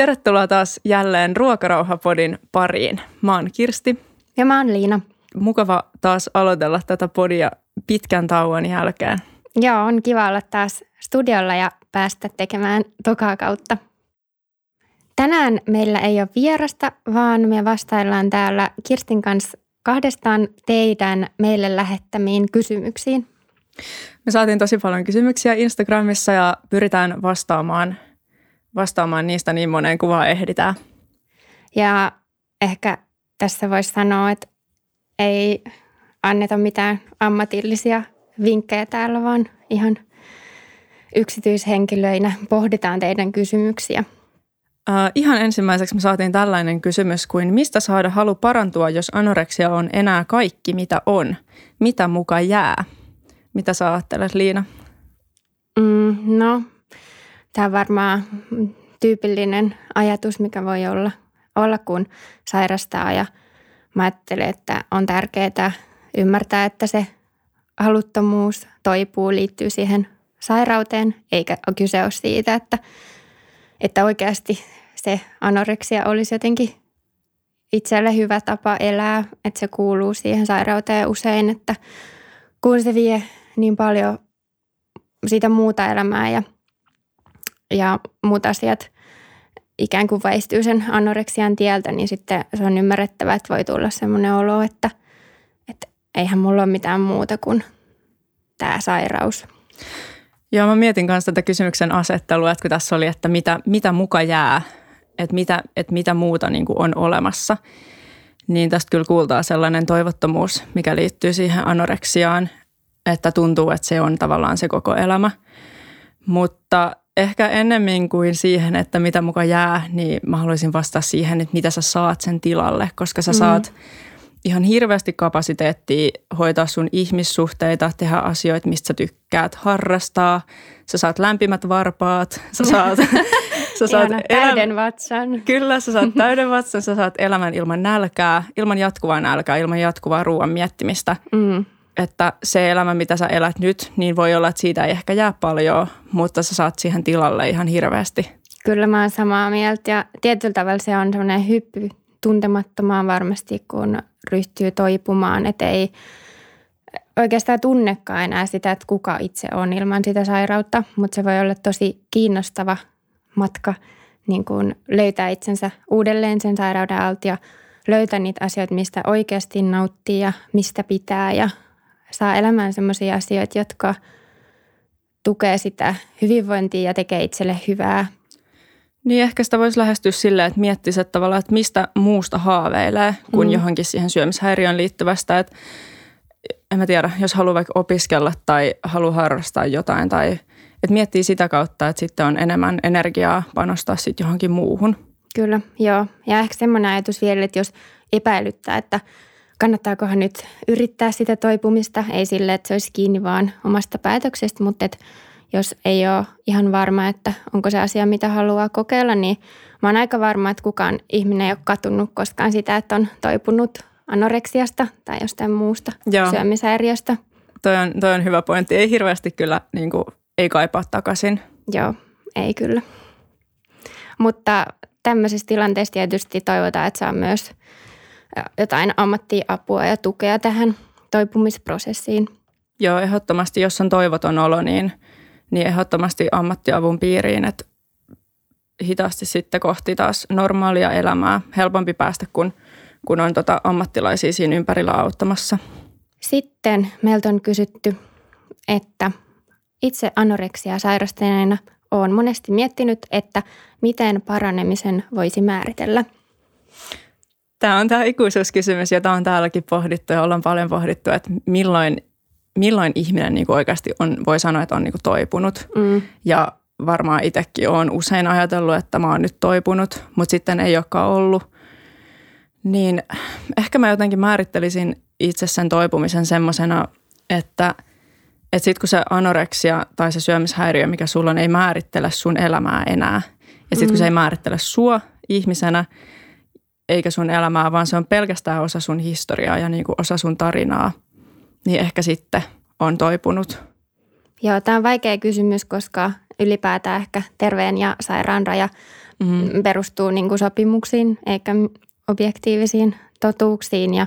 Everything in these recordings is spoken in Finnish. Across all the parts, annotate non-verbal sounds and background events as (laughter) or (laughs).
Tervetuloa taas jälleen Ruokarauhapodin pariin. Mä oon Kirsti. Ja mä oon Liina. Mukava taas aloitella tätä podia pitkän tauon jälkeen. Joo, on kiva olla taas studiolla ja päästä tekemään tokaa kautta. Tänään meillä ei ole vierasta, vaan me vastaillaan täällä Kirstin kanssa kahdestaan teidän meille lähettämiin kysymyksiin. Me saatiin tosi paljon kysymyksiä Instagramissa ja pyritään vastaamaan, vastaamaan niistä niin moneen kuvaan ehditään. Ja ehkä tässä voisi sanoa, että ei anneta mitään ammatillisia vinkkejä täällä, vaan ihan yksityishenkilöinä pohditaan teidän kysymyksiä. Uh, ihan ensimmäiseksi me saatiin tällainen kysymys kuin mistä saada halu parantua, jos anoreksia on enää kaikki, mitä on? Mitä muka jää? Mitä sä ajattelet, Liina? Mm, no, tämä on varmaan tyypillinen ajatus, mikä voi olla, olla kun sairastaa. Ja mä ajattelen, että on tärkeää ymmärtää, että se haluttomuus toipuu, liittyy siihen sairauteen, eikä ole kyse ole siitä, että, että oikeasti se anoreksia olisi jotenkin itselle hyvä tapa elää, että se kuuluu siihen sairauteen usein, että kun se vie niin paljon siitä muuta elämää ja, ja muut asiat ikään kuin väistyy sen anoreksian tieltä, niin sitten se on ymmärrettävä, että voi tulla semmoinen olo, että, että eihän mulla ole mitään muuta kuin tämä sairaus. Joo, mä mietin myös tätä kysymyksen asettelua, että kun tässä oli, että mitä, mitä muka jää, että mitä, että mitä muuta niin kuin on olemassa, niin tästä kyllä kuultaa sellainen toivottomuus, mikä liittyy siihen anoreksiaan, että tuntuu, että se on tavallaan se koko elämä. Mutta ehkä ennemmin kuin siihen, että mitä muka jää, niin mä haluaisin vastata siihen, että mitä sä saat sen tilalle, koska sä mm. saat ihan hirveästi kapasiteettia hoitaa sun ihmissuhteita, tehdä asioita, mistä sä tykkäät harrastaa. Sä saat lämpimät varpaat, sä saat, (laughs) sä saat täyden vatsan. Kyllä, sä saat (laughs) täyden vatsan, sä saat elämän ilman nälkää, ilman jatkuvaa nälkää, ilman jatkuvaa ruoan miettimistä. Mm että se elämä, mitä sä elät nyt, niin voi olla, että siitä ei ehkä jää paljon, mutta sä saat siihen tilalle ihan hirveästi. Kyllä mä oon samaa mieltä ja tietyllä tavalla se on semmoinen hyppy tuntemattomaan varmasti, kun ryhtyy toipumaan, että ei oikeastaan tunnekaan enää sitä, että kuka itse on ilman sitä sairautta, mutta se voi olla tosi kiinnostava matka niin kuin löytää itsensä uudelleen sen sairauden alta ja löytää niitä asioita, mistä oikeasti nauttii ja mistä pitää ja saa elämään sellaisia asioita, jotka tukee sitä hyvinvointia ja tekee itselle hyvää. Niin ehkä sitä voisi lähestyä silleen, että miettisi että tavallaan, että mistä muusta haaveilee kuin mm. johonkin siihen syömishäiriöön liittyvästä. Että en mä tiedä, jos haluaa vaikka opiskella tai haluaa harrastaa jotain tai että miettii sitä kautta, että sitten on enemmän energiaa panostaa sitten johonkin muuhun. Kyllä, joo. Ja ehkä semmoinen ajatus vielä, että jos epäilyttää, että – kannattaakohan nyt yrittää sitä toipumista, ei sille, että se olisi kiinni vaan omasta päätöksestä, mutta että jos ei ole ihan varma, että onko se asia, mitä haluaa kokeilla, niin mä oon aika varma, että kukaan ihminen ei ole katunut koskaan sitä, että on toipunut anoreksiasta tai jostain muusta Joo. syömishäiriöstä. Toi on, toi on hyvä pointti. Ei hirveästi kyllä niin kuin, ei kaipaa takaisin. Joo, ei kyllä. Mutta tämmöisessä tilanteessa tietysti toivotaan, että saa myös jotain ammattiapua ja tukea tähän toipumisprosessiin. Joo, ehdottomasti, jos on toivoton olo, niin, niin ehdottomasti ammattiavun piiriin, että hitaasti sitten kohti taas normaalia elämää. Helpompi päästä, kun, kun on tota ammattilaisia siinä ympärillä auttamassa. Sitten meiltä on kysytty, että itse anoreksia sairastaneena olen monesti miettinyt, että miten paranemisen voisi määritellä – Tämä on tämä ikuisuuskysymys, jota on täälläkin pohdittu ja ollaan paljon pohdittu, että milloin, milloin ihminen niin oikeasti on, voi sanoa, että on niin kuin toipunut. Mm. Ja varmaan itsekin olen usein ajatellut, että mä oon nyt toipunut, mutta sitten ei olekaan ollut. Niin ehkä mä jotenkin määrittelisin itse sen toipumisen semmoisena, että, että sitten kun se anoreksia tai se syömishäiriö, mikä sulla on, ei määrittele sun elämää enää. Ja sitten kun se ei mm. määrittele sua ihmisenä, eikä sun elämää, vaan se on pelkästään osa sun historiaa ja niin kuin osa sun tarinaa, niin ehkä sitten on toipunut. Joo, tämä on vaikea kysymys, koska ylipäätään ehkä terveen ja sairaan raja mm-hmm. perustuu niin kuin sopimuksiin eikä objektiivisiin totuuksiin ja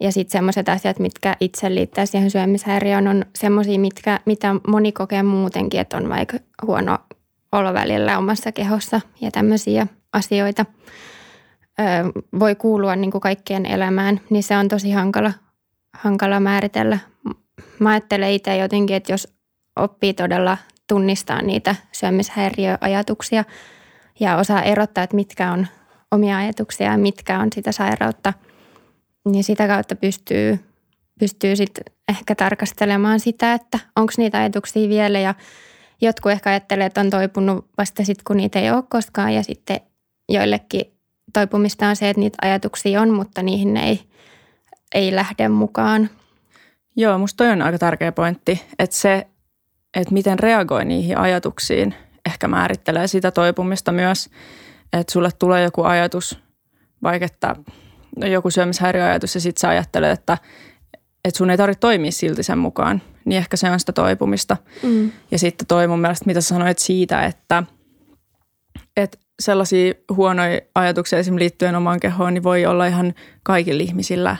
ja sitten semmoiset asiat, mitkä itse liittää siihen syömishäiriöön, on semmoisia, mitkä, mitä moni kokee muutenkin, että on vaikka huono olo välillä omassa kehossa ja tämmöisiä asioita voi kuulua niin kuin kaikkien elämään, niin se on tosi hankala, hankala määritellä. Mä ajattelen itse jotenkin, että jos oppii todella tunnistaa niitä syömishäiriöajatuksia ja osaa erottaa, että mitkä on omia ajatuksia ja mitkä on sitä sairautta – niin sitä kautta pystyy, pystyy sitten ehkä tarkastelemaan sitä, että onko niitä ajatuksia vielä ja jotkut ehkä ajattelee, että on toipunut vasta sitten, kun niitä ei ole koskaan ja sitten joillekin toipumista on se, että niitä ajatuksia on, mutta niihin ei, ei lähde mukaan. Joo, musta toi on aika tärkeä pointti, että se, että miten reagoi niihin ajatuksiin, ehkä määrittelee sitä toipumista myös, että sulle tulee joku ajatus, vaikka että joku syömishäiriöajatus ja sitten sä ajattelet, että, että sun ei tarvitse toimia silti sen mukaan, niin ehkä se on sitä toipumista. Mm. Ja sitten toi mun mielestä, mitä sanoit siitä, että, että sellaisia huonoja ajatuksia esimerkiksi liittyen omaan kehoon, niin voi olla ihan kaikilla ihmisillä,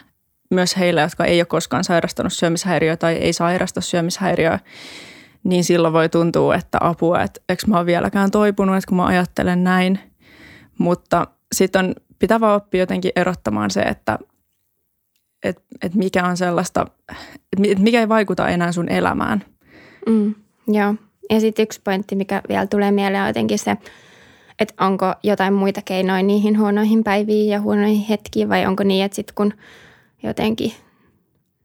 myös heillä, jotka ei ole koskaan sairastanut syömishäiriöä tai ei sairasta syömishäiriöä, niin silloin voi tuntua, että apua, että eikö mä ole vieläkään toipunut, että kun mä ajattelen näin. Mutta sitten on pitää vaan oppia jotenkin erottamaan se, että et, et mikä on sellaista, että mikä ei vaikuta enää sun elämään. Mm, joo. Ja sitten yksi pointti, mikä vielä tulee mieleen, on jotenkin se, että onko jotain muita keinoja niihin huonoihin päiviin ja huonoihin hetkiin vai onko niin, että sitten kun jotenkin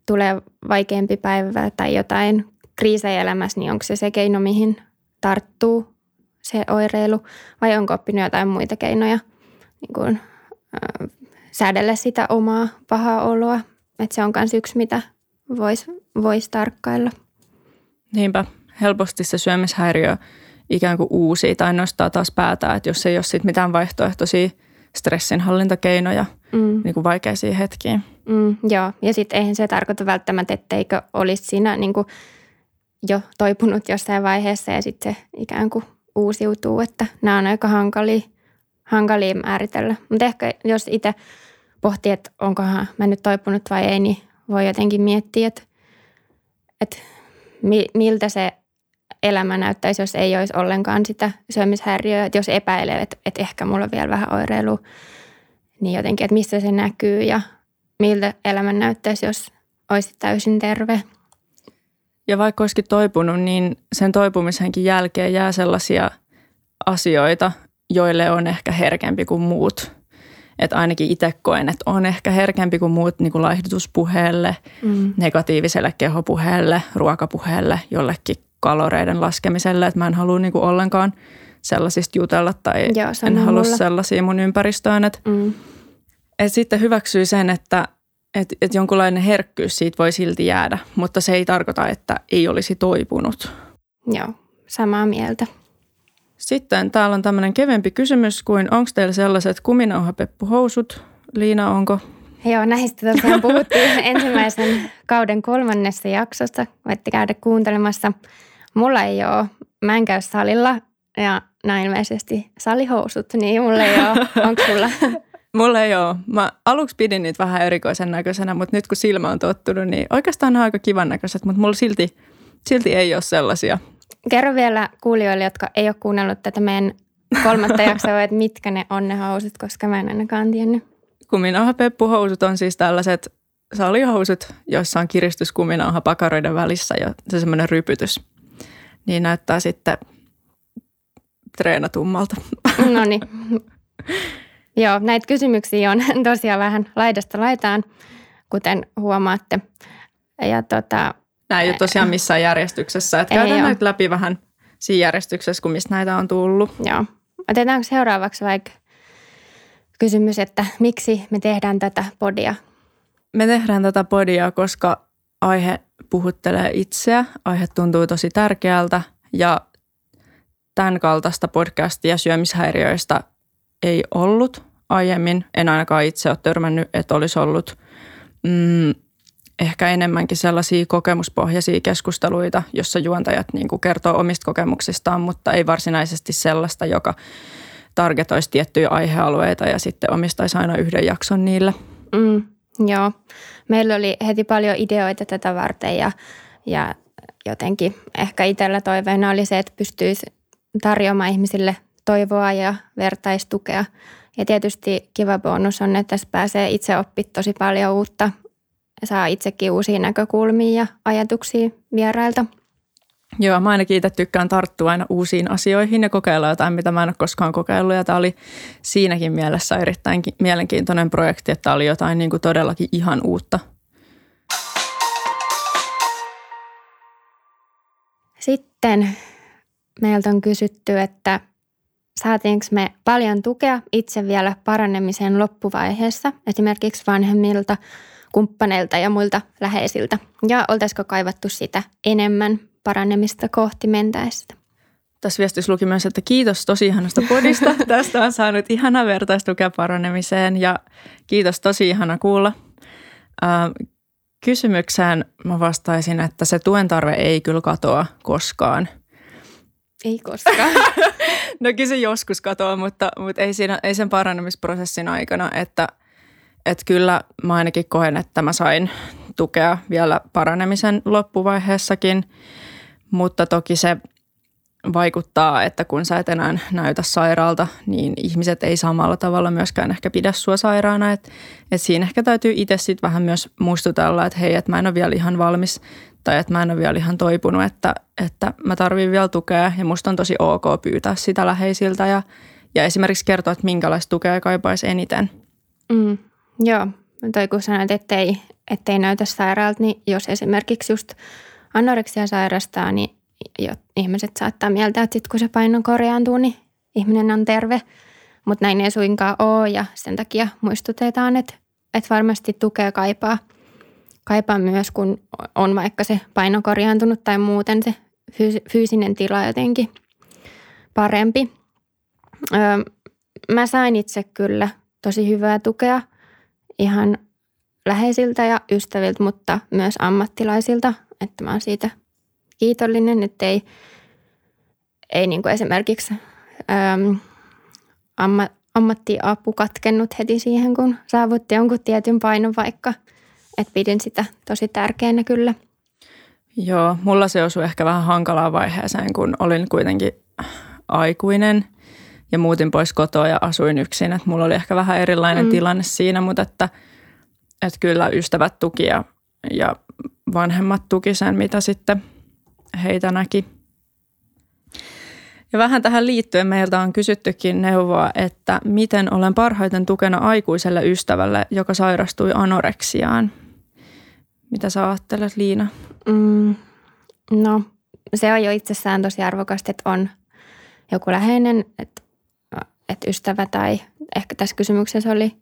tulee vaikeampi päivä tai jotain kriisejä elämässä, niin onko se se keino, mihin tarttuu se oireilu vai onko oppinut jotain muita keinoja niin kuin säädellä sitä omaa pahaa oloa. Että se on myös yksi, mitä voisi vois tarkkailla. Niinpä. Helposti se syömishäiriö ikään kuin uusi tai nostaa taas päätä, että jos ei ole sit mitään vaihtoehtoisia stressinhallintakeinoja mm. niin kuin vaikeisiin hetkiin. Mm, joo, ja sitten eihän se tarkoita välttämättä, etteikö olisi siinä niin kuin jo toipunut jossain vaiheessa ja sitten se ikään kuin uusiutuu, että nämä on aika hankalia hankalia määritellä. Mutta ehkä jos itse pohtii, että onkohan mä nyt toipunut vai ei, niin voi jotenkin miettiä, että, että miltä se elämä näyttäisi, jos ei olisi ollenkaan sitä syömishäiriöä. Että jos epäilee, että, että ehkä mulla on vielä vähän oireilu, niin jotenkin, että missä se näkyy ja miltä elämä näyttäisi, jos olisi täysin terve. Ja vaikka olisikin toipunut, niin sen toipumisenkin jälkeen jää sellaisia asioita, joille on ehkä herkempi kuin muut. Että ainakin itse koen, että on ehkä herkempi kuin muut niin kuin laihdutuspuheelle, mm. negatiiviselle kehopuheelle, ruokapuheelle, jollekin kaloreiden laskemiselle. Että mä en halua niin kuin ollenkaan sellaisista jutella tai Joo, en halua mulle. sellaisia mun ympäristöön. Että mm. et sitten hyväksyy sen, että et, et jonkunlainen herkkyys siitä voi silti jäädä, mutta se ei tarkoita, että ei olisi toipunut. Joo, samaa mieltä. Sitten täällä on tämmöinen kevempi kysymys kuin, onko teillä sellaiset kuminauhapeppuhousut? Liina, onko? Joo, näistä tosiaan puhuttiin (laughs) ensimmäisen kauden kolmannessa jaksossa. Voitte käydä kuuntelemassa. Mulla ei ole, mä en käy salilla ja näin ilmeisesti salihousut, niin mulla ei ole. (laughs) Onko sulla? Mulla ei ole. Mä aluksi pidin niitä vähän erikoisen näköisenä, mutta nyt kun silmä on tottunut, niin oikeastaan ne on aika kivan näköiset, mutta mulla silti, silti ei ole sellaisia. Kerro vielä kuulijoille, jotka ei ole kuunnellut tätä meidän kolmatta (laughs) jaksoa, että mitkä ne on ne housut, koska mä en ainakaan tiennyt. Kuminauhapeppuhousut on siis tällaiset salihousut, joissa on kiristyskuminauha pakaroiden välissä ja se semmoinen rypytys. Niin näyttää sitten treenatummalta. (laughs) No niin. Joo, näitä kysymyksiä on (laughs) tosiaan vähän laidasta laitaan, kuten huomaatte. Ja tota, Nämä ei ole tosiaan missään järjestyksessä. Että käydään ei näitä läpi vähän siinä järjestyksessä, kun mistä näitä on tullut. Joo. Otetaanko seuraavaksi vaikka kysymys, että miksi me tehdään tätä podia? Me tehdään tätä podia, koska aihe puhuttelee itseä. Aihe tuntuu tosi tärkeältä ja tämän kaltaista podcastia syömishäiriöistä ei ollut aiemmin. En ainakaan itse ole törmännyt, että olisi ollut. Mm, ehkä enemmänkin sellaisia kokemuspohjaisia keskusteluita, jossa juontajat niin kuin kertoo omista kokemuksistaan, mutta ei varsinaisesti sellaista, joka targetoisi tiettyjä aihealueita ja sitten omistaisi aina yhden jakson niille. Mm, joo. Meillä oli heti paljon ideoita tätä varten ja, ja jotenkin ehkä itsellä toiveena oli se, että pystyisi tarjoamaan ihmisille toivoa ja vertaistukea. Ja tietysti kiva bonus on, että tässä pääsee itse oppimaan tosi paljon uutta. Saa itsekin uusia näkökulmia ja ajatuksia vierailta. Joo, mä ainakin itse tykkään tarttua aina uusiin asioihin ja kokeilla jotain, mitä mä en ole koskaan kokeillut. Ja tämä oli siinäkin mielessä erittäin mielenkiintoinen projekti, että tämä oli jotain niin kuin todellakin ihan uutta. Sitten meiltä on kysytty, että saatiinko me paljon tukea itse vielä paranemisen loppuvaiheessa, esimerkiksi vanhemmilta, kumppaneilta ja muilta läheisiltä, ja oltaisiko kaivattu sitä enemmän paranemista kohti mentäessä. Tässä viestissä luki myös, että kiitos tosi ihanasta podista. (laughs) Tästä on saanut ihana vertaistukea paranemiseen ja kiitos tosi ihana kuulla. kysymykseen mä vastaisin, että se tuen tarve ei kyllä katoa koskaan. Ei koskaan. (laughs) no kyllä se joskus katoaa, mutta, mutta ei, siinä, ei sen paranemisprosessin aikana, että, että kyllä mä ainakin koen, että mä sain tukea vielä paranemisen loppuvaiheessakin – mutta toki se vaikuttaa, että kun sä et enää näytä sairaalta, niin ihmiset ei samalla tavalla myöskään ehkä pidä sua sairaana. Et, et siinä ehkä täytyy itse sitten vähän myös muistutella, että hei, että mä en ole vielä ihan valmis tai että mä en ole vielä ihan toipunut, että, että mä tarvitsen vielä tukea ja musta on tosi ok pyytää sitä läheisiltä ja, ja esimerkiksi kertoa, että minkälaista tukea kaipaisi eniten. Mm, joo, toi kun sanoit, ettei, ettei näytä sairaalta, niin jos esimerkiksi just – anoreksia sairastaa, niin jo, ihmiset saattaa mieltää, että sit kun se paino korjaantuu, niin ihminen on terve. Mutta näin ei suinkaan ole ja sen takia muistutetaan, että, että varmasti tukea kaipaa, kaipaa myös, kun on vaikka se paino korjaantunut tai muuten se fyysinen tila jotenkin parempi. Öö, mä sain itse kyllä tosi hyvää tukea ihan läheisiltä ja ystäviltä, mutta myös ammattilaisilta että mä oon siitä kiitollinen, että ei, ei niin kuin esimerkiksi äm, amma, ammattiapu katkennut heti siihen, kun saavutti jonkun tietyn painon vaikka. Että pidin sitä tosi tärkeänä kyllä. Joo, mulla se osui ehkä vähän hankalaa vaiheeseen, kun olin kuitenkin aikuinen ja muutin pois kotoa ja asuin yksin. Että mulla oli ehkä vähän erilainen mm. tilanne siinä, mutta että, että kyllä ystävät tuki ja, ja vanhemmat tuki sen, mitä sitten heitä näki. Ja vähän tähän liittyen meiltä on kysyttykin neuvoa, että miten olen parhaiten tukena aikuiselle ystävälle, joka sairastui anoreksiaan. Mitä sä ajattelet, Liina? Mm, no, se on jo itsessään tosi arvokasta, että on joku läheinen, että, että ystävä tai ehkä tässä kysymyksessä oli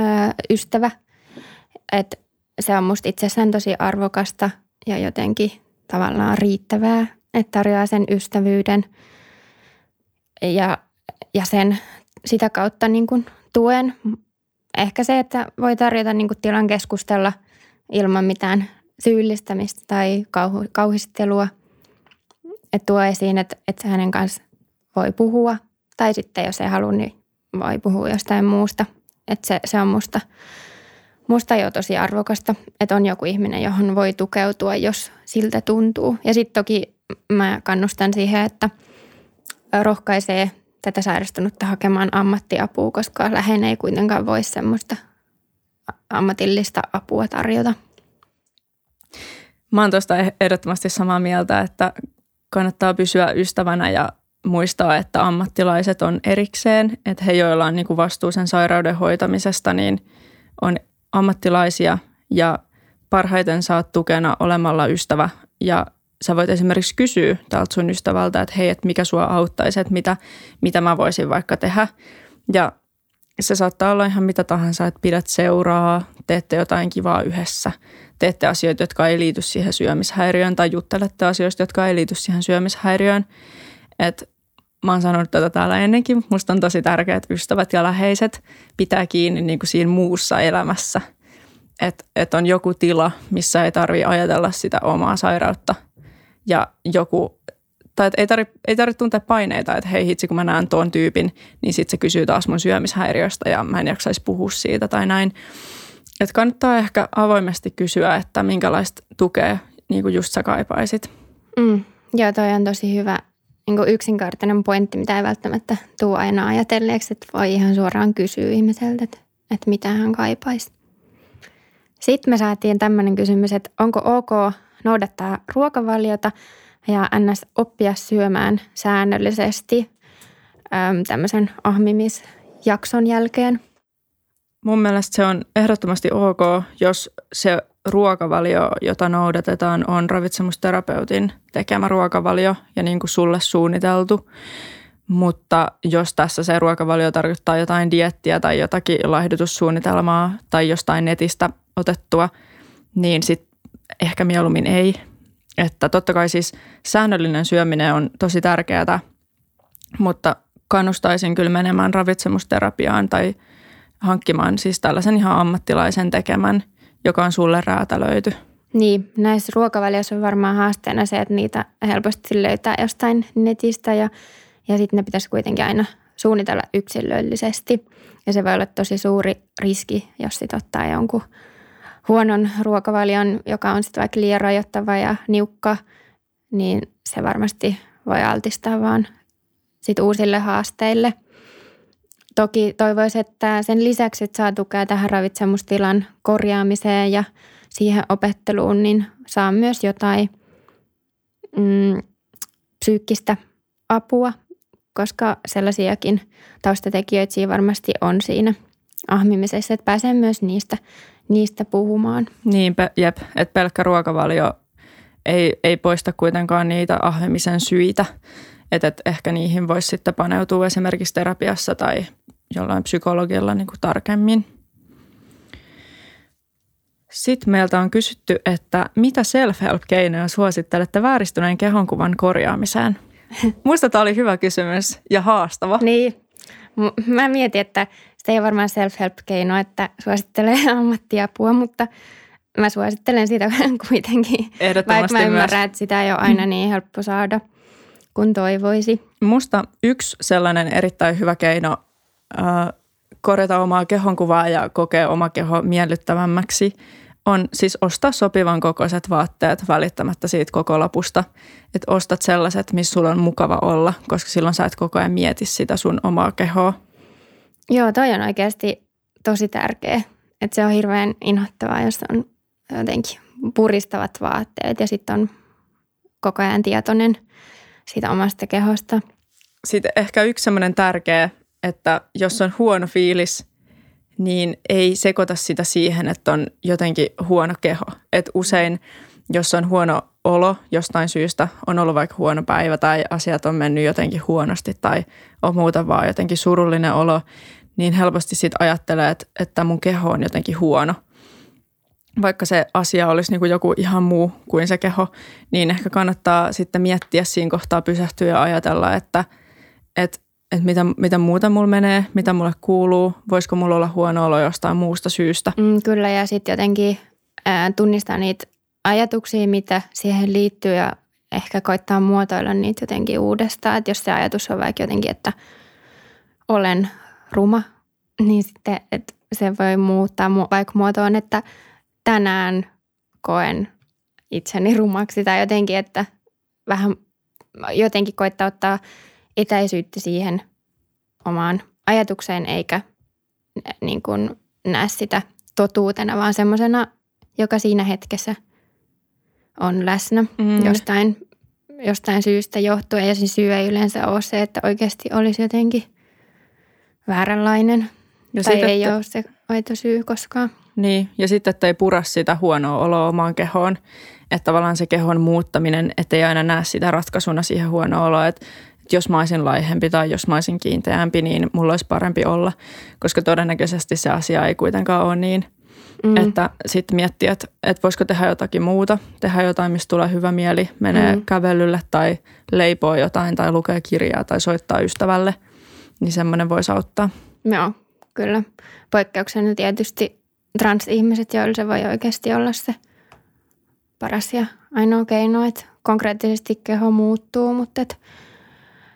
ö, ystävä. Että se on musta itsessään tosi arvokasta ja jotenkin tavallaan riittävää, että tarjoaa sen ystävyyden ja, ja sen sitä kautta niin kuin tuen. Ehkä se, että voi tarjota niin kuin tilan keskustella ilman mitään syyllistämistä tai kauhu, kauhistelua. Että tuo esiin, että, että hänen kanssa voi puhua. Tai sitten jos ei halua, niin voi puhua jostain muusta. Että se, se on musta musta jo tosi arvokasta, että on joku ihminen, johon voi tukeutua, jos siltä tuntuu. Ja sitten toki mä kannustan siihen, että rohkaisee tätä sairastunutta hakemaan ammattiapua, koska läheinen ei kuitenkaan voi semmoista ammatillista apua tarjota. Mä oon tuosta ehdottomasti samaa mieltä, että kannattaa pysyä ystävänä ja muistaa, että ammattilaiset on erikseen, että he, joilla on niin vastuu sen sairauden hoitamisesta, niin on ammattilaisia ja parhaiten saat tukena olemalla ystävä ja sä voit esimerkiksi kysyä tältä sun ystävältä, että hei, että mikä sua auttaisi, että mitä, mitä mä voisin vaikka tehdä. Ja se saattaa olla ihan mitä tahansa, että pidät seuraa, teette jotain kivaa yhdessä, teette asioita, jotka ei liity siihen syömishäiriöön tai juttelette asioista, jotka ei liity siihen syömishäiriöön. että mä oon sanonut tätä täällä ennenkin, musta on tosi tärkeää, että ystävät ja läheiset pitää kiinni niin kuin siinä muussa elämässä. Että et on joku tila, missä ei tarvitse ajatella sitä omaa sairautta ja joku tai että ei tarvitse ei tarvi tuntea paineita, että hei hitsi kun mä näen tuon tyypin, niin sitten se kysyy taas mun syömishäiriöstä ja mä en jaksaisi puhua siitä tai näin. Että kannattaa ehkä avoimesti kysyä, että minkälaista tukea niin kuin just sä kaipaisit. Mm. Joo, toi on tosi hyvä niin yksinkertainen pointti, mitä ei välttämättä tule aina ajatelleeksi, että voi ihan suoraan kysyä ihmiseltä, että, että mitä hän kaipaisi. Sitten me saatiin tämmöinen kysymys, että onko ok noudattaa ruokavaliota ja ns. oppia syömään säännöllisesti äm, tämmöisen ahmimisjakson jälkeen. Mun mielestä se on ehdottomasti ok, jos se ruokavalio, jota noudatetaan, on ravitsemusterapeutin tekemä ruokavalio ja niin kuin sulle suunniteltu. Mutta jos tässä se ruokavalio tarkoittaa jotain diettiä tai jotakin laihdutussuunnitelmaa tai jostain netistä otettua, niin sitten ehkä mieluummin ei. Että totta kai siis säännöllinen syöminen on tosi tärkeää, mutta kannustaisin kyllä menemään ravitsemusterapiaan tai hankkimaan siis tällaisen ihan ammattilaisen tekemän, joka on sulle räätälöity. Niin, näissä ruokavalioissa on varmaan haasteena se, että niitä helposti löytää jostain netistä ja, ja sitten ne pitäisi kuitenkin aina suunnitella yksilöllisesti. Ja se voi olla tosi suuri riski, jos sit ottaa jonkun huonon ruokavalion, joka on sitten vaikka liian rajoittava ja niukka, niin se varmasti voi altistaa vaan sit uusille haasteille. Toki toivoisin, että sen lisäksi, että saa tukea tähän ravitsemustilan korjaamiseen ja siihen opetteluun, niin saa myös jotain mm, psyykkistä apua, koska sellaisiakin taustatekijöitä siinä varmasti on siinä ahmimisessa, että pääsee myös niistä niistä puhumaan. Niin, jep, että pelkkä ruokavalio ei, ei poista kuitenkaan niitä ahmimisen syitä. Että et ehkä niihin voisi sitten paneutua esimerkiksi terapiassa tai jollain psykologilla niin kuin tarkemmin. Sitten meiltä on kysytty, että mitä self-help-keinoja suosittelette vääristyneen kehonkuvan korjaamiseen? (laughs) Muista tämä oli hyvä kysymys ja haastava. Niin, mä mietin, että se ei ole varmaan self-help-keino, että suosittelee (laughs) ammattiapua, mutta mä suosittelen sitä (laughs) kuitenkin. Vaikka mä ymmärrän, myös. että sitä ei ole aina niin helppo saada kuin toivoisi. Musta yksi sellainen erittäin hyvä keino äh, korjata omaa kehonkuvaa ja kokea oma keho miellyttävämmäksi on siis ostaa sopivan kokoiset vaatteet välittämättä siitä koko lapusta. Että ostat sellaiset, missä sulla on mukava olla, koska silloin sä et koko ajan mieti sitä sun omaa kehoa. Joo, toi on oikeasti tosi tärkeä. Että se on hirveän inhottavaa, jos on jotenkin puristavat vaatteet ja sitten on koko ajan tietoinen siitä omasta kehosta. Sitten ehkä yksi semmoinen tärkeä, että jos on huono fiilis, niin ei sekoita sitä siihen, että on jotenkin huono keho. Et usein, jos on huono olo jostain syystä, on ollut vaikka huono päivä tai asiat on mennyt jotenkin huonosti tai on muuta vaan jotenkin surullinen olo, niin helposti sit ajattelee, että, että mun keho on jotenkin huono. Vaikka se asia olisi niin kuin joku ihan muu kuin se keho, niin ehkä kannattaa sitten miettiä siinä kohtaa pysähtyä ja ajatella, että, että, että mitä, mitä muuta mulla menee, mitä mulle kuuluu, voisiko mulla olla huono olo jostain muusta syystä. Mm, kyllä ja sitten jotenkin ää, tunnistaa niitä ajatuksia, mitä siihen liittyy ja ehkä koittaa muotoilla niitä jotenkin uudestaan. Että jos se ajatus on vaikka jotenkin, että olen ruma, niin sitten että se voi muuttaa vaikka muotoon, että tänään koen itseni rumaksi tai jotenkin, että vähän jotenkin koittaa ottaa etäisyyttä siihen omaan ajatukseen eikä niin kuin näe sitä totuutena, vaan semmoisena, joka siinä hetkessä on läsnä mm. jostain, jostain syystä johtuen. Ja se syy ei yleensä ole se, että oikeasti olisi jotenkin – vääränlainen. Ja tai sit, ei että, ole se aito syy koskaan. Niin, ja sitten, että ei pura sitä huonoa oloa omaan kehoon. Että tavallaan se kehon muuttaminen, ettei aina näe sitä ratkaisuna siihen huonoa oloa. Että jos mä olisin laihempi tai jos mä olisin kiinteämpi, niin mulla olisi parempi olla. Koska todennäköisesti se asia ei kuitenkaan ole niin. Mm. Että sitten miettiä, että, että voisiko tehdä jotakin muuta. Tehdä jotain, mistä tulee hyvä mieli. Menee mm. kävelylle tai leipoo jotain tai lukee kirjaa tai soittaa ystävälle – niin semmoinen voisi auttaa. Joo, kyllä. Poikkeuksena tietysti transihmiset, joilla se voi oikeasti olla se paras ja ainoa keino, että konkreettisesti keho muuttuu, mutta et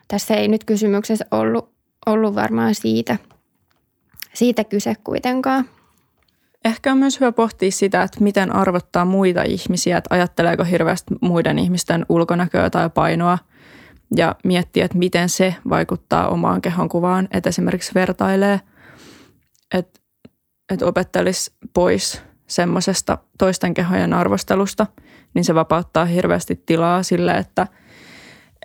tässä ei nyt kysymyksessä ollut, ollut varmaan siitä, siitä kyse kuitenkaan. Ehkä on myös hyvä pohtia sitä, että miten arvottaa muita ihmisiä, että ajatteleeko hirveästi muiden ihmisten ulkonäköä tai painoa ja miettiä, että miten se vaikuttaa omaan kehonkuvaan, että esimerkiksi vertailee, että, että opettelisi pois semmoisesta toisten kehojen arvostelusta, niin se vapauttaa hirveästi tilaa sille, että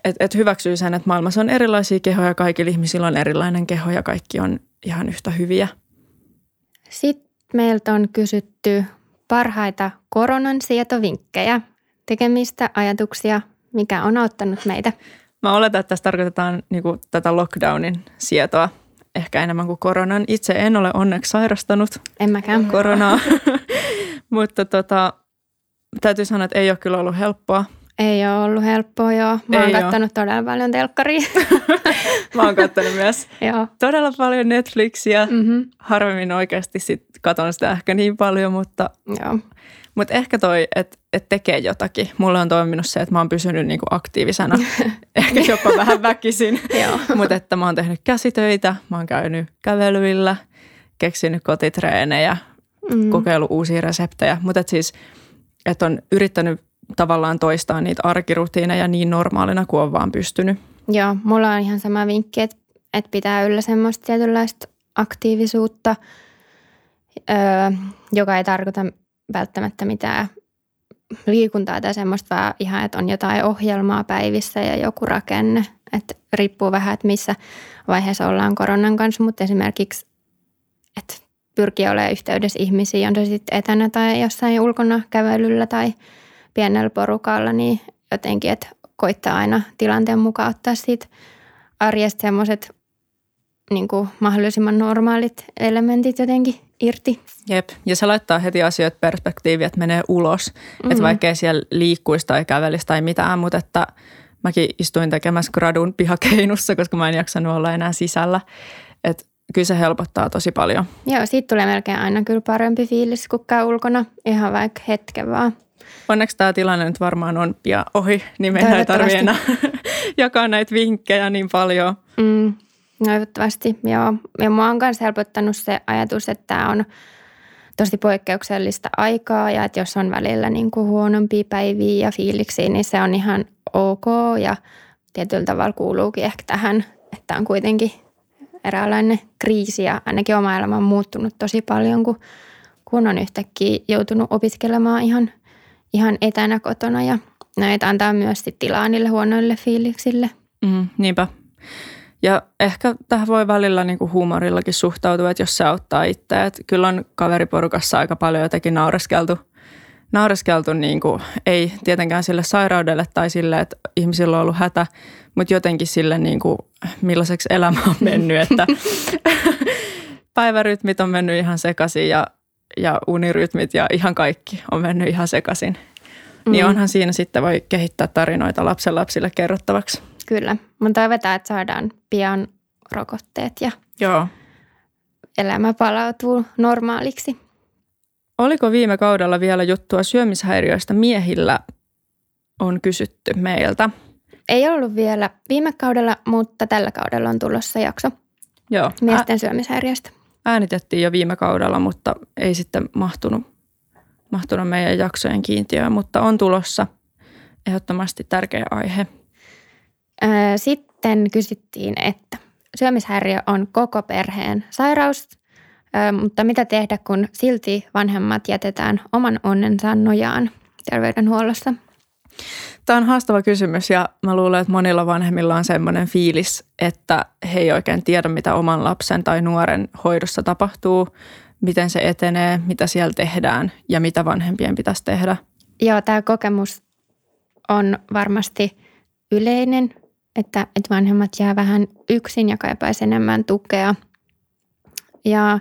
et, et hyväksyy sen, että maailmassa on erilaisia kehoja, kaikilla ihmisillä on erilainen keho ja kaikki on ihan yhtä hyviä. Sitten meiltä on kysytty parhaita koronan sietovinkkejä, tekemistä, ajatuksia, mikä on auttanut meitä. Mä oletan, että tässä tarkoitetaan niin kuin, tätä lockdownin sietoa ehkä enemmän kuin koronan. Itse en ole onneksi sairastanut en mäkään. koronaa, (laughs) mutta tota, täytyy sanoa, että ei ole kyllä ollut helppoa. Ei ole ollut helppoa, joo. Mä oon katsonut todella paljon telkkaria. (laughs) Mä oon katsonut myös (laughs) joo. todella paljon Netflixiä. Mm-hmm. Harvemmin oikeasti sit katon sitä ehkä niin paljon, mutta, joo. mutta ehkä toi, että et tekee jotakin. Mulle on toiminut se, että mä oon pysynyt niinku aktiivisena, (laughs) ehkä jopa vähän väkisin. mutta että mä oon tehnyt käsitöitä, mä oon käynyt kävelyillä, keksinyt kotitreenejä, mm. kokeillut uusia reseptejä. Mutta et siis, että on yrittänyt tavallaan toistaa niitä arkirutiineja niin normaalina kuin on vaan pystynyt. Joo, mulla on ihan sama vinkki, että, että pitää yllä semmoista tietynlaista aktiivisuutta, öö, joka ei tarkoita välttämättä mitään liikuntaa tai semmoista, vaan ihan, että on jotain ohjelmaa päivissä ja joku rakenne. Että riippuu vähän, että missä vaiheessa ollaan koronan kanssa, mutta esimerkiksi, että pyrkii olemaan yhteydessä ihmisiin, on se sitten etänä tai jossain ulkona kävelyllä tai – pienellä porukalla, niin jotenkin, että koittaa aina tilanteen mukaan ottaa siitä arjesta semmoiset niin mahdollisimman normaalit elementit jotenkin irti. Jep, ja se laittaa heti asioita perspektiiviin, että menee ulos. Mm-hmm. Että vaikkei siellä liikkuisi tai kävelisi tai mitään, mutta että mäkin istuin tekemässä gradun pihakeinussa, koska mä en jaksanut olla enää sisällä. Että kyllä se helpottaa tosi paljon. Joo, siitä tulee melkein aina kyllä parempi fiilis, kun käy ulkona ihan vaikka hetken vaan. Onneksi tämä tilanne nyt varmaan on pian ohi, niin meidän ei tarvitse enää (laughs) jakaa näitä vinkkejä niin paljon. Mm, toivottavasti, joo. Ja mua on myös helpottanut se ajatus, että tämä on tosi poikkeuksellista aikaa ja että jos on välillä niin kuin huonompia päiviä ja fiiliksiä, niin se on ihan ok ja tietyllä tavalla kuuluukin ehkä tähän, että on kuitenkin eräänlainen kriisi ja ainakin oma elämä on muuttunut tosi paljon, kun, kun on yhtäkkiä joutunut opiskelemaan ihan ihan etänä kotona ja näitä antaa myös sit tilaa niille huonoille fiiliksille. Mm, niinpä. Ja ehkä tähän voi välillä niin kuin huumorillakin suhtautua, että jos se auttaa itseä. Että kyllä on kaveriporukassa aika paljon jotenkin naureskeltu, naureskeltu niin kuin, ei tietenkään sille sairaudelle tai sille, että ihmisillä on ollut hätä, mutta jotenkin sille, niin kuin, millaiseksi elämä on mennyt, että (laughs) (laughs) päivärytmit on mennyt ihan sekaisin ja ja unirytmit ja ihan kaikki on mennyt ihan sekaisin. Mm. Niin onhan siinä sitten voi kehittää tarinoita lapsille kerrottavaksi. Kyllä. Mun toivotaan, että saadaan pian rokotteet ja Joo. elämä palautuu normaaliksi. Oliko viime kaudella vielä juttua syömishäiriöistä miehillä, on kysytty meiltä. Ei ollut vielä viime kaudella, mutta tällä kaudella on tulossa jakso Joo. miesten Ä- syömishäiriöistä äänitettiin jo viime kaudella, mutta ei sitten mahtunut, mahtunut meidän jaksojen kiintiöön, mutta on tulossa ehdottomasti tärkeä aihe. Sitten kysyttiin, että syömishäiriö on koko perheen sairaus, mutta mitä tehdä, kun silti vanhemmat jätetään oman onnensa nojaan terveydenhuollossa? Tämä on haastava kysymys ja mä luulen, että monilla vanhemmilla on semmoinen fiilis, että he ei oikein tiedä, mitä oman lapsen tai nuoren hoidossa tapahtuu, miten se etenee, mitä siellä tehdään ja mitä vanhempien pitäisi tehdä. Joo, tämä kokemus on varmasti yleinen, että, että vanhemmat jää vähän yksin ja kaipaisi enemmän tukea. Ja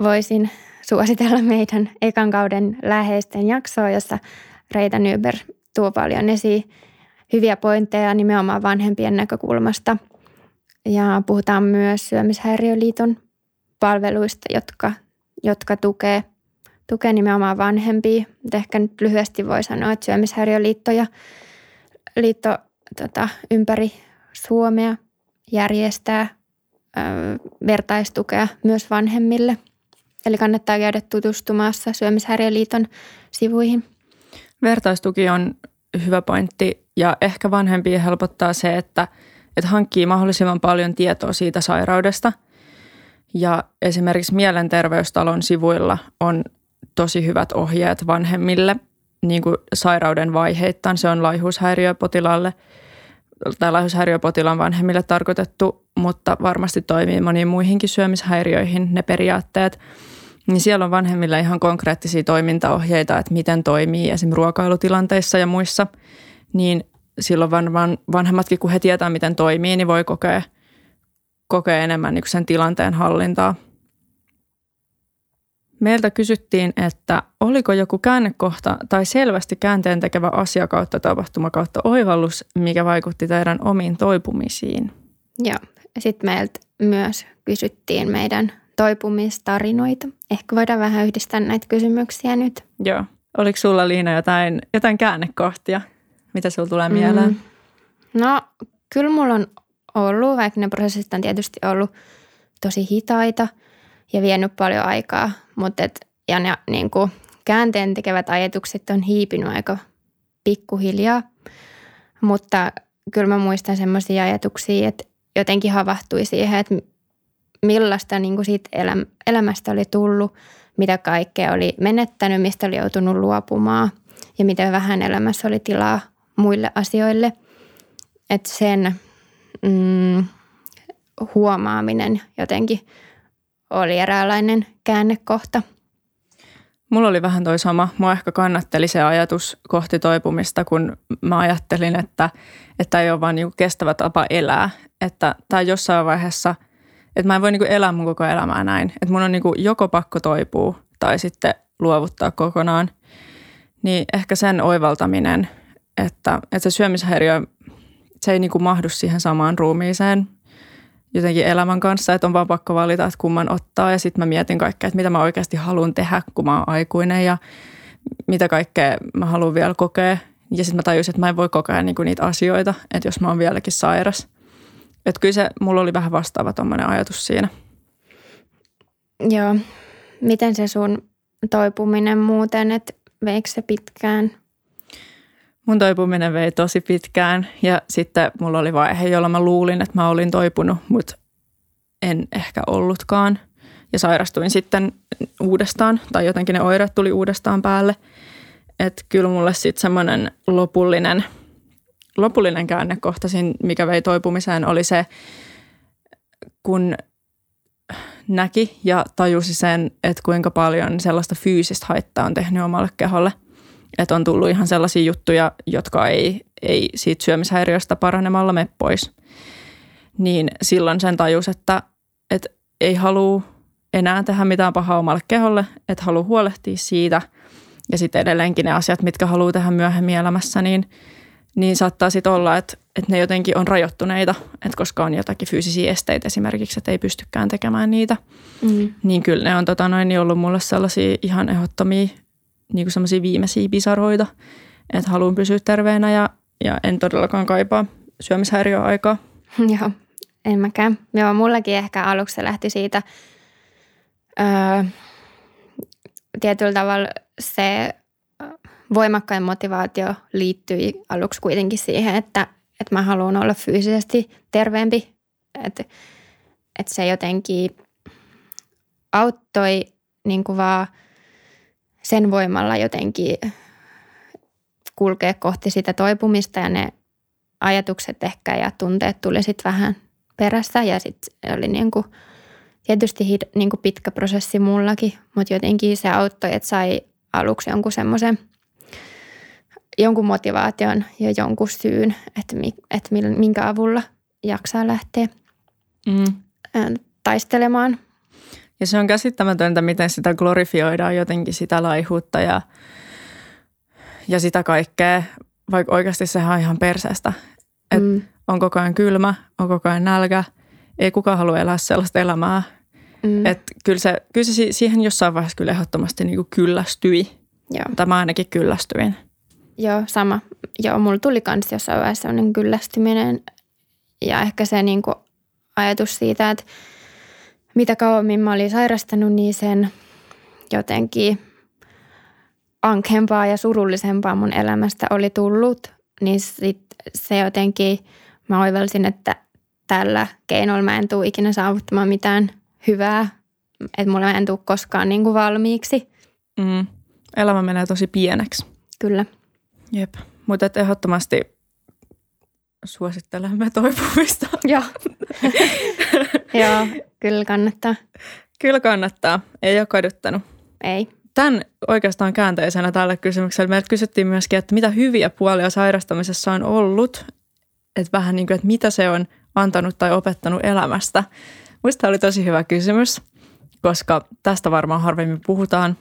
voisin suositella meidän ekan kauden läheisten jaksoa, jossa Reita Nyber tuo paljon esiin hyviä pointteja nimenomaan vanhempien näkökulmasta. Ja puhutaan myös Syömishäiriöliiton palveluista, jotka, jotka tukee, tukea nimenomaan vanhempia. Ehkä nyt lyhyesti voi sanoa, että syömishäiriöliitto ja liitto tota, ympäri Suomea järjestää ö, vertaistukea myös vanhemmille. Eli kannattaa käydä tutustumassa Syömishäiriöliiton sivuihin. Vertaistuki on hyvä pointti ja ehkä vanhempia helpottaa se, että, että hankkii mahdollisimman paljon tietoa siitä sairaudesta. Ja esimerkiksi Mielenterveystalon sivuilla on tosi hyvät ohjeet vanhemmille niin kuin sairauden vaiheittain. Se on laihuushäiriöpotilaalle tai laihuushäiriöpotilaan vanhemmille tarkoitettu, mutta varmasti toimii moniin muihinkin syömishäiriöihin ne periaatteet. Niin siellä on vanhemmille ihan konkreettisia toimintaohjeita, että miten toimii esimerkiksi ruokailutilanteissa ja muissa. Niin silloin varmaan vanhemmatkin, kun he tietää, miten toimii, niin voi kokea, kokea enemmän niin sen tilanteen hallintaa – Meiltä kysyttiin, että oliko joku käännekohta tai selvästi käänteen tekevä asia kautta tapahtuma kautta oivallus, mikä vaikutti teidän omiin toipumisiin. Joo, sitten meiltä myös kysyttiin meidän toipumistarinoita. Ehkä voidaan vähän yhdistää näitä kysymyksiä nyt. Joo. Oliko sulla Liina jotain, jotain käännekohtia? Mitä sulla tulee mieleen? Mm. No kyllä mulla on ollut, vaikka ne prosessit on tietysti ollut tosi hitaita – ja vienyt paljon aikaa, mutta et, ja ne niin kuin käänteen tekevät ajatukset on hiipinyt aika pikkuhiljaa, mutta kyllä mä muistan semmoisia ajatuksia, että jotenkin havahtui siihen, että millaista niin kuin siitä elämästä oli tullut, mitä kaikkea oli menettänyt, mistä oli joutunut luopumaan ja miten vähän elämässä oli tilaa muille asioille. Että sen mm, huomaaminen jotenkin – oli eräänlainen käännekohta. Mulla oli vähän toi sama. Mua ehkä kannatteli se ajatus kohti toipumista, kun mä ajattelin, että, että ei ole vaan niinku kestävä tapa elää. Että tai jossain vaiheessa, että mä en voi niinku elää mun koko elämää näin. Että mun on niinku joko pakko toipua tai sitten luovuttaa kokonaan. Niin ehkä sen oivaltaminen, että, että se syömishäiriö, se ei niinku mahdu siihen samaan ruumiiseen, jotenkin elämän kanssa, että on vaan pakko valita, että kumman ottaa. Ja sitten mä mietin kaikkea, että mitä mä oikeasti haluan tehdä, kun mä oon aikuinen ja mitä kaikkea mä haluan vielä kokea. Ja sitten mä tajusin, että mä en voi kokea niinku niitä asioita, että jos mä oon vieläkin sairas. Että kyllä se, mulla oli vähän vastaava tuommoinen ajatus siinä. Joo. Miten se sun toipuminen muuten, että veikö se pitkään – Mun toipuminen vei tosi pitkään ja sitten mulla oli vaihe, jolla mä luulin, että mä olin toipunut, mutta en ehkä ollutkaan. Ja sairastuin sitten uudestaan tai jotenkin ne oireet tuli uudestaan päälle. Että kyllä mulle sitten semmoinen lopullinen, lopullinen käännekohta, mikä vei toipumiseen, oli se, kun näki ja tajusi sen, että kuinka paljon sellaista fyysistä haittaa on tehnyt omalle keholle – että on tullut ihan sellaisia juttuja, jotka ei, ei siitä syömishäiriöstä paranemalla me pois. Niin silloin sen tajus, että, että ei halua enää tehdä mitään pahaa omalle keholle, että haluaa huolehtia siitä. Ja sitten edelleenkin ne asiat, mitkä haluaa tehdä myöhemmin elämässä, niin, niin saattaa sitten olla, että, että ne jotenkin on rajoittuneita, että koska on jotakin fyysisiä esteitä esimerkiksi, että ei pystykään tekemään niitä. Mm. Niin kyllä ne on tota noin, niin ollut mulle sellaisia ihan ehdottomia niin kuin semmoisia viimeisiä pisaroita, että haluan pysyä terveenä ja, ja en todellakaan kaipaa syömishäiriöaikaa. (laughs) Joo, en mäkään. Joo, mullakin ehkä aluksi se lähti siitä öö, tietyllä tavalla se voimakkain motivaatio liittyi aluksi kuitenkin siihen, että, että mä haluan olla fyysisesti terveempi. Että, että se jotenkin auttoi niin kuin vaan – sen voimalla jotenkin kulkea kohti sitä toipumista ja ne ajatukset ehkä ja tunteet tuli sitten vähän perässä ja sitten oli niin kuin, tietysti niin kuin pitkä prosessi mullakin, mutta jotenkin se auttoi, että sai aluksi jonkun semmoisen jonkun motivaation ja jonkun syyn, että, että minkä avulla jaksaa lähteä mm. taistelemaan ja se on käsittämätöntä, miten sitä glorifioidaan jotenkin sitä laihuutta ja, ja sitä kaikkea, vaikka oikeasti sehän on ihan perseestä. Et mm. On koko ajan kylmä, on koko ajan nälkä, ei kukaan halua elää sellaista elämää. Mm. Että kyllä se, kyllä se siihen jossain vaiheessa kyllä ehdottomasti niin kuin kyllästyi. Joo. Tai mä ainakin kyllästyin. Joo, sama. Joo, mulla tuli kans jossain vaiheessa sellainen kyllästyminen ja ehkä se niin kuin ajatus siitä, että mitä kauemmin mä olin sairastanut, niin sen jotenkin ankempaa ja surullisempaa mun elämästä oli tullut, niin sit se jotenkin, mä oivelsin, että tällä keinoilla mä en tule ikinä saavuttamaan mitään hyvää, että mulla en tule koskaan niin kuin valmiiksi. Mm. Elämä menee tosi pieneksi. Kyllä. Jep, mutta ehdottomasti suosittelemme toipumista. Joo. (laughs) Joo, kyllä kannattaa. Kyllä kannattaa. Ei ole kaduttanut. Ei. Tämän oikeastaan käänteisenä tälle kysymykselle. Meiltä kysyttiin myöskin, että mitä hyviä puolia sairastamisessa on ollut. Että vähän niin kuin, että mitä se on antanut tai opettanut elämästä. Minusta oli tosi hyvä kysymys, koska tästä varmaan harvemmin puhutaan.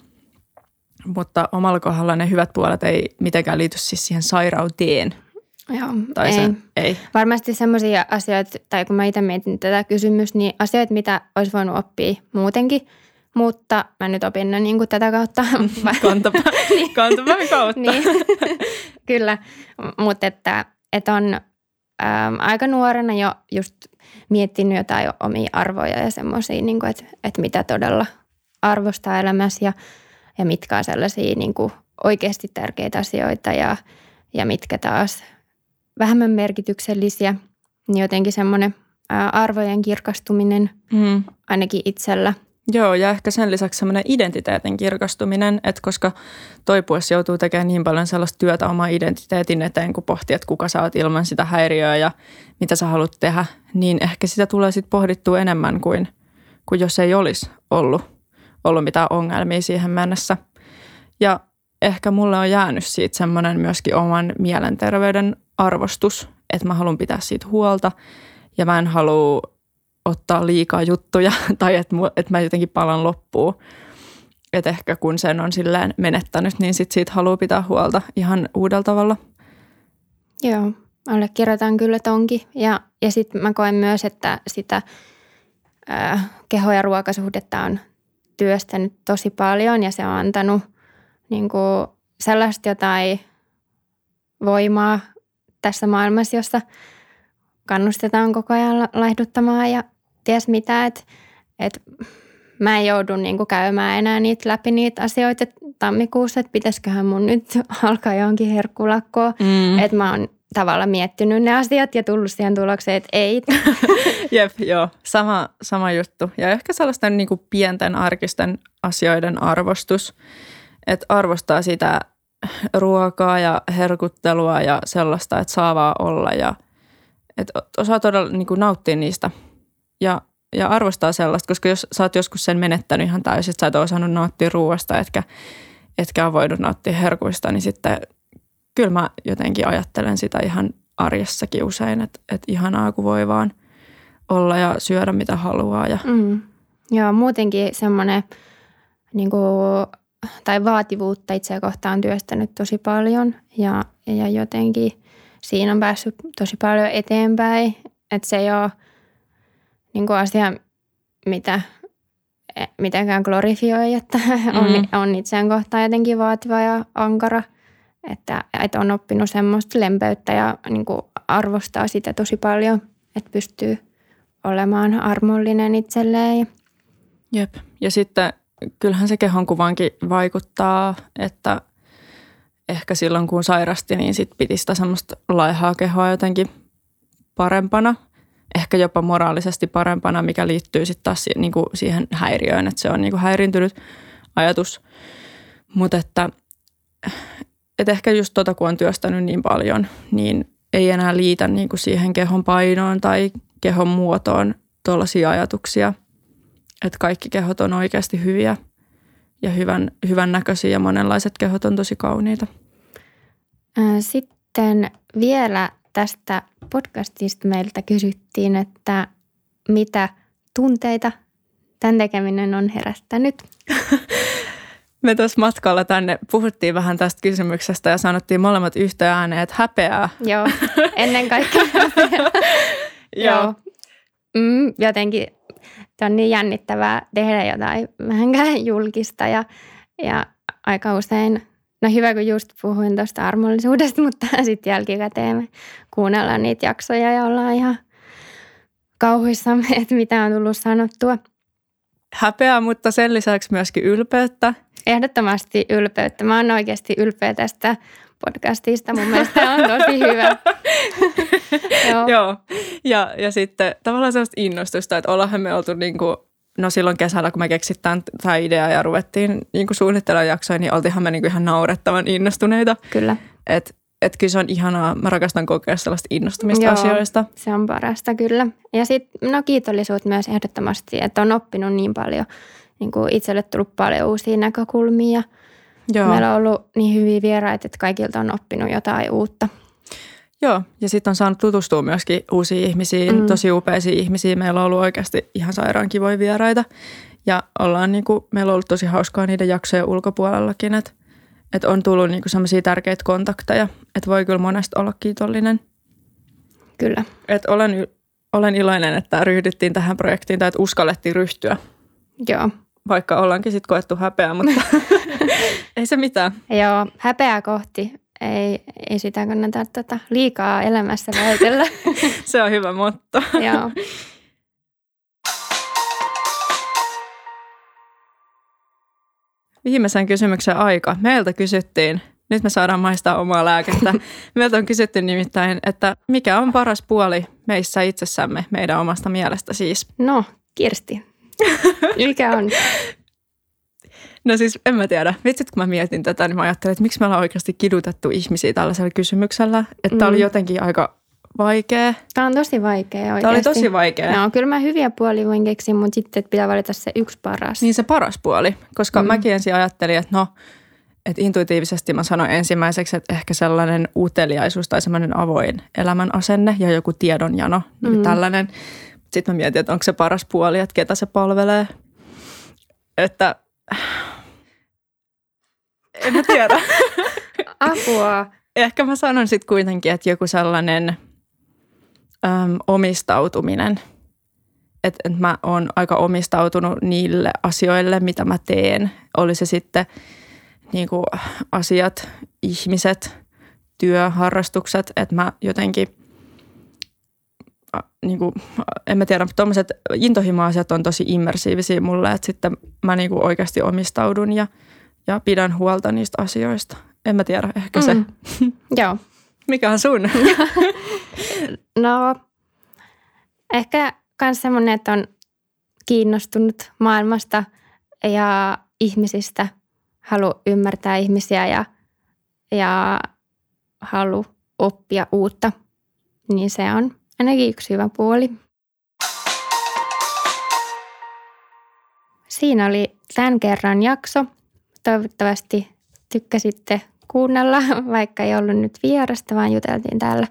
Mutta omalla kohdalla ne hyvät puolet ei mitenkään liity siis siihen sairauteen – Joo, tai ei. Sen, ei. Varmasti sellaisia asioita, tai kun mä itse mietin tätä kysymystä, niin asioita, mitä olisi voinut oppia muutenkin, mutta mä nyt opin ne niin kuin tätä kautta. (laughs) Kantapa, (laughs) niin. Kantapäin kautta. (laughs) niin. Kyllä, mutta että, että on äm, aika nuorena jo just miettinyt jotain omia arvoja ja semmoisia, niin että, että mitä todella arvostaa elämässä ja, ja mitkä on sellaisia niin kuin oikeasti tärkeitä asioita ja, ja mitkä taas – vähemmän merkityksellisiä, niin jotenkin semmoinen arvojen kirkastuminen mm. ainakin itsellä. Joo, ja ehkä sen lisäksi semmoinen identiteetin kirkastuminen, että koska toipuessa joutuu tekemään niin paljon sellaista työtä oma identiteetin eteen, kun pohtii, että kuka sä oot ilman sitä häiriöä ja mitä sä haluat tehdä, niin ehkä sitä tulee sitten pohdittua enemmän kuin, kuin jos ei olisi ollut, ollut mitään ongelmia siihen mennessä. Ja ehkä mulle on jäänyt siitä semmoinen myöskin oman mielenterveyden arvostus, että mä haluan pitää siitä huolta ja mä en halua ottaa liikaa juttuja (laughs) tai että, että mä jotenkin palan loppuun. Että ehkä kun sen on silleen menettänyt, niin sit siitä haluaa pitää huolta ihan uudella tavalla. Joo, allekirjoitan kyllä tonkin. Ja, ja sitten mä koen myös, että sitä äh, keho- ja ruokasuhdetta on työstänyt tosi paljon ja se on antanut niin kuin sellaista jotain voimaa tässä maailmassa, jossa kannustetaan koko ajan laihduttamaan ja ties mitä, että et mä en joudu niinku käymään enää niitä läpi niitä asioita tammikuussa, että pitäisiköhän mun nyt (laughs) alkaa johonkin herkkulakkoon, mm. että mä oon tavallaan miettinyt ne asiat ja tullut siihen tulokseen, että ei. (laughs) Jep, joo, sama, sama juttu. Ja ehkä sellaisten niin kuin pienten arkisten asioiden arvostus, että arvostaa sitä ruokaa ja herkuttelua ja sellaista, että saa vaan olla ja että osaa todella niin kuin nauttia niistä ja, ja arvostaa sellaista, koska jos sä oot joskus sen menettänyt ihan täysin, että sä et ole osannut nauttia ruoasta etkä, etkä ole voinut nauttia herkuista, niin sitten kyllä mä jotenkin ajattelen sitä ihan arjessakin usein, että, että ihanaa kun voi vaan olla ja syödä mitä haluaa. Ja. Mm. Joo, muutenkin semmoinen niin kuin tai vaativuutta itseä kohtaan työstänyt tosi paljon ja, ja jotenkin siinä on päässyt tosi paljon eteenpäin. Että se ei ole niin kuin asia, mitä e, mitenkään glorifioi, että (laughs) on, mm. on itseään kohtaan jotenkin vaativa ja ankara. Että, että on oppinut semmoista lempeyttä ja niin kuin arvostaa sitä tosi paljon, että pystyy olemaan armollinen itselleen. Jep. Ja sitten kyllähän se kehonkuvankin vaikuttaa, että ehkä silloin kun sairasti, niin sit piti sitä semmoista laihaa kehoa jotenkin parempana. Ehkä jopa moraalisesti parempana, mikä liittyy sitten taas niin kuin siihen häiriöön, että se on niin kuin häirintynyt ajatus. Mutta että, että ehkä just tota, kun on työstänyt niin paljon, niin ei enää liitä niin kuin siihen kehon painoon tai kehon muotoon tuollaisia ajatuksia – että kaikki kehot on oikeasti hyviä ja hyvän, hyvän näköisiä ja monenlaiset kehot on tosi kauniita. Sitten vielä tästä podcastista meiltä kysyttiin, että mitä tunteita tämän tekeminen on herättänyt? (laughs) Me tuossa matkalla tänne puhuttiin vähän tästä kysymyksestä ja sanottiin molemmat yhtä ääneen, että häpeää. Joo, ennen kaikkea. (laughs) Joo. Mm, jotenkin että on niin jännittävää tehdä jotain vähänkään julkista ja, ja aika usein, no hyvä kun just puhuin tuosta armollisuudesta, (laughs) mutta sitten jälkikäteen kuunnellaan niitä jaksoja ja ollaan ihan kauhuissamme, että mitä on tullut sanottua. Häpeää, mutta sen lisäksi myöskin ylpeyttä. Ehdottomasti ylpeyttä. Mä oon oikeasti ylpeä tästä podcastista. Mun mielestä on tosi hyvä. (laughs) Joo. Joo. Ja, ja sitten tavallaan sellaista innostusta, että ollaanhan me oltu niin kuin, no silloin kesällä, kun me keksitään tämä idea ja ruvettiin niin kuin suunnittelemaan jaksoja, niin oltiinhan me niin kuin ihan naurettavan innostuneita. Kyllä. Et, et kyllä se on ihanaa. Mä rakastan kokea sellaista innostumista Joo, asioista. se on parasta kyllä. Ja sitten no kiitollisuut myös ehdottomasti, että on oppinut niin paljon. Niin kuin itselle tullut paljon uusia näkökulmia. Joo. Meillä on ollut niin hyviä vieraita, että kaikilta on oppinut jotain uutta. Joo, ja sitten on saanut tutustua myöskin uusiin ihmisiin, mm. tosi upeisiin ihmisiin. Meillä on ollut oikeasti ihan sairaan kivoja vieraita. Ja ollaan niin kuin, meillä on ollut tosi hauskaa niiden jaksojen ulkopuolellakin, että, että on tullut niin sellaisia tärkeitä kontakteja, että voi kyllä monesta olla kiitollinen. Kyllä. Että olen, olen iloinen, että ryhdyttiin tähän projektiin tai että uskallettiin ryhtyä. Joo. Vaikka ollaankin sitten koettu häpeää, mutta (laughs) (laughs) ei se mitään. Joo, häpeää kohti. Ei, ei sitä kannata tota, liikaa elämässä vältellä. (laughs) se on hyvä motto. Joo. Viimeisen kysymyksen aika. Meiltä kysyttiin, nyt me saadaan maistaa omaa lääkettä. (laughs) Meiltä on kysytty nimittäin, että mikä on paras puoli meissä itsessämme, meidän omasta mielestä siis? No, Kirsti. (laughs) Mikä on? No siis en mä tiedä. Vitsit kun mä mietin tätä, niin mä ajattelin, että miksi me ollaan oikeasti kidutettu ihmisiä tällaisella kysymyksellä. Että mm. oli jotenkin aika vaikea. Tämä on tosi vaikea oikeasti. Tämä oli tosi vaikea. No kyllä mä hyviä puolia voin keksiä, mutta sitten että pitää valita se yksi paras. Niin se paras puoli, koska mm. mäkin ensin ajattelin, että no, että intuitiivisesti mä sanoin ensimmäiseksi, että ehkä sellainen uteliaisuus tai semmoinen avoin elämän asenne ja joku tiedonjano, niin mm. tällainen. Sitten mä mietin, että onko se paras puoli, että ketä se palvelee. Että (sighs) en mä tiedä. (laughs) Apua. Ehkä mä sanon sitten kuitenkin, että joku sellainen äm, omistautuminen. Että et mä oon aika omistautunut niille asioille, mitä mä teen. Oli se sitten niin kuin asiat, ihmiset, työ, harrastukset. Että mä jotenkin, niin kuin, en mä tiedä, tuommoiset intohimo-asiat on tosi immersiivisiä mulle. Että sitten mä niin kuin oikeasti omistaudun ja – ja pidän huolta niistä asioista. En mä tiedä, ehkä se. Mm. Joo. Mikä on sun? (laughs) no, ehkä myös semmoinen, että on kiinnostunut maailmasta ja ihmisistä, halu ymmärtää ihmisiä ja, ja halu oppia uutta. Niin se on ainakin yksi hyvä puoli. Siinä oli tämän kerran jakso. Toivottavasti tykkäsitte kuunnella, vaikka ei ollut nyt vierasta, vaan juteltiin täällä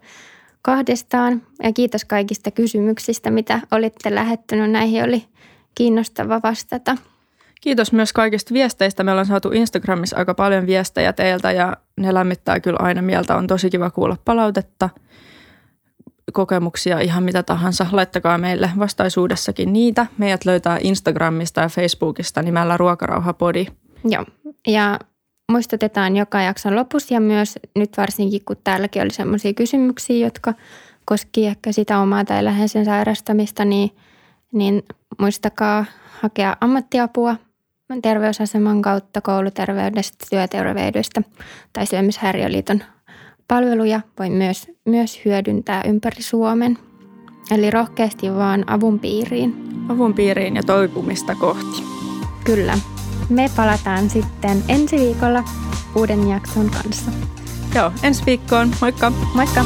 kahdestaan. Ja kiitos kaikista kysymyksistä, mitä olitte lähettänyt. Näihin oli kiinnostava vastata. Kiitos myös kaikista viesteistä. Meillä on saatu Instagramissa aika paljon viestejä teiltä ja ne lämmittää kyllä aina mieltä. On tosi kiva kuulla palautetta, kokemuksia, ihan mitä tahansa. Laittakaa meille vastaisuudessakin niitä. Meidät löytää Instagramista ja Facebookista nimellä Ruokarauhapodi. Joo, ja muistutetaan joka jakson lopussa ja myös nyt varsinkin, kun täälläkin oli sellaisia kysymyksiä, jotka koski ehkä sitä omaa tai läheisen sairastamista, niin, niin muistakaa hakea ammattiapua terveysaseman kautta, kouluterveydestä, työterveydestä tai syömishäiriöliiton palveluja voi myös, myös hyödyntää ympäri Suomen. Eli rohkeasti vaan avun piiriin. Avun piiriin ja toipumista kohti. Kyllä. Me palataan sitten ensi viikolla uuden jakson kanssa. Joo, ensi viikkoon. Moikka! Moikka!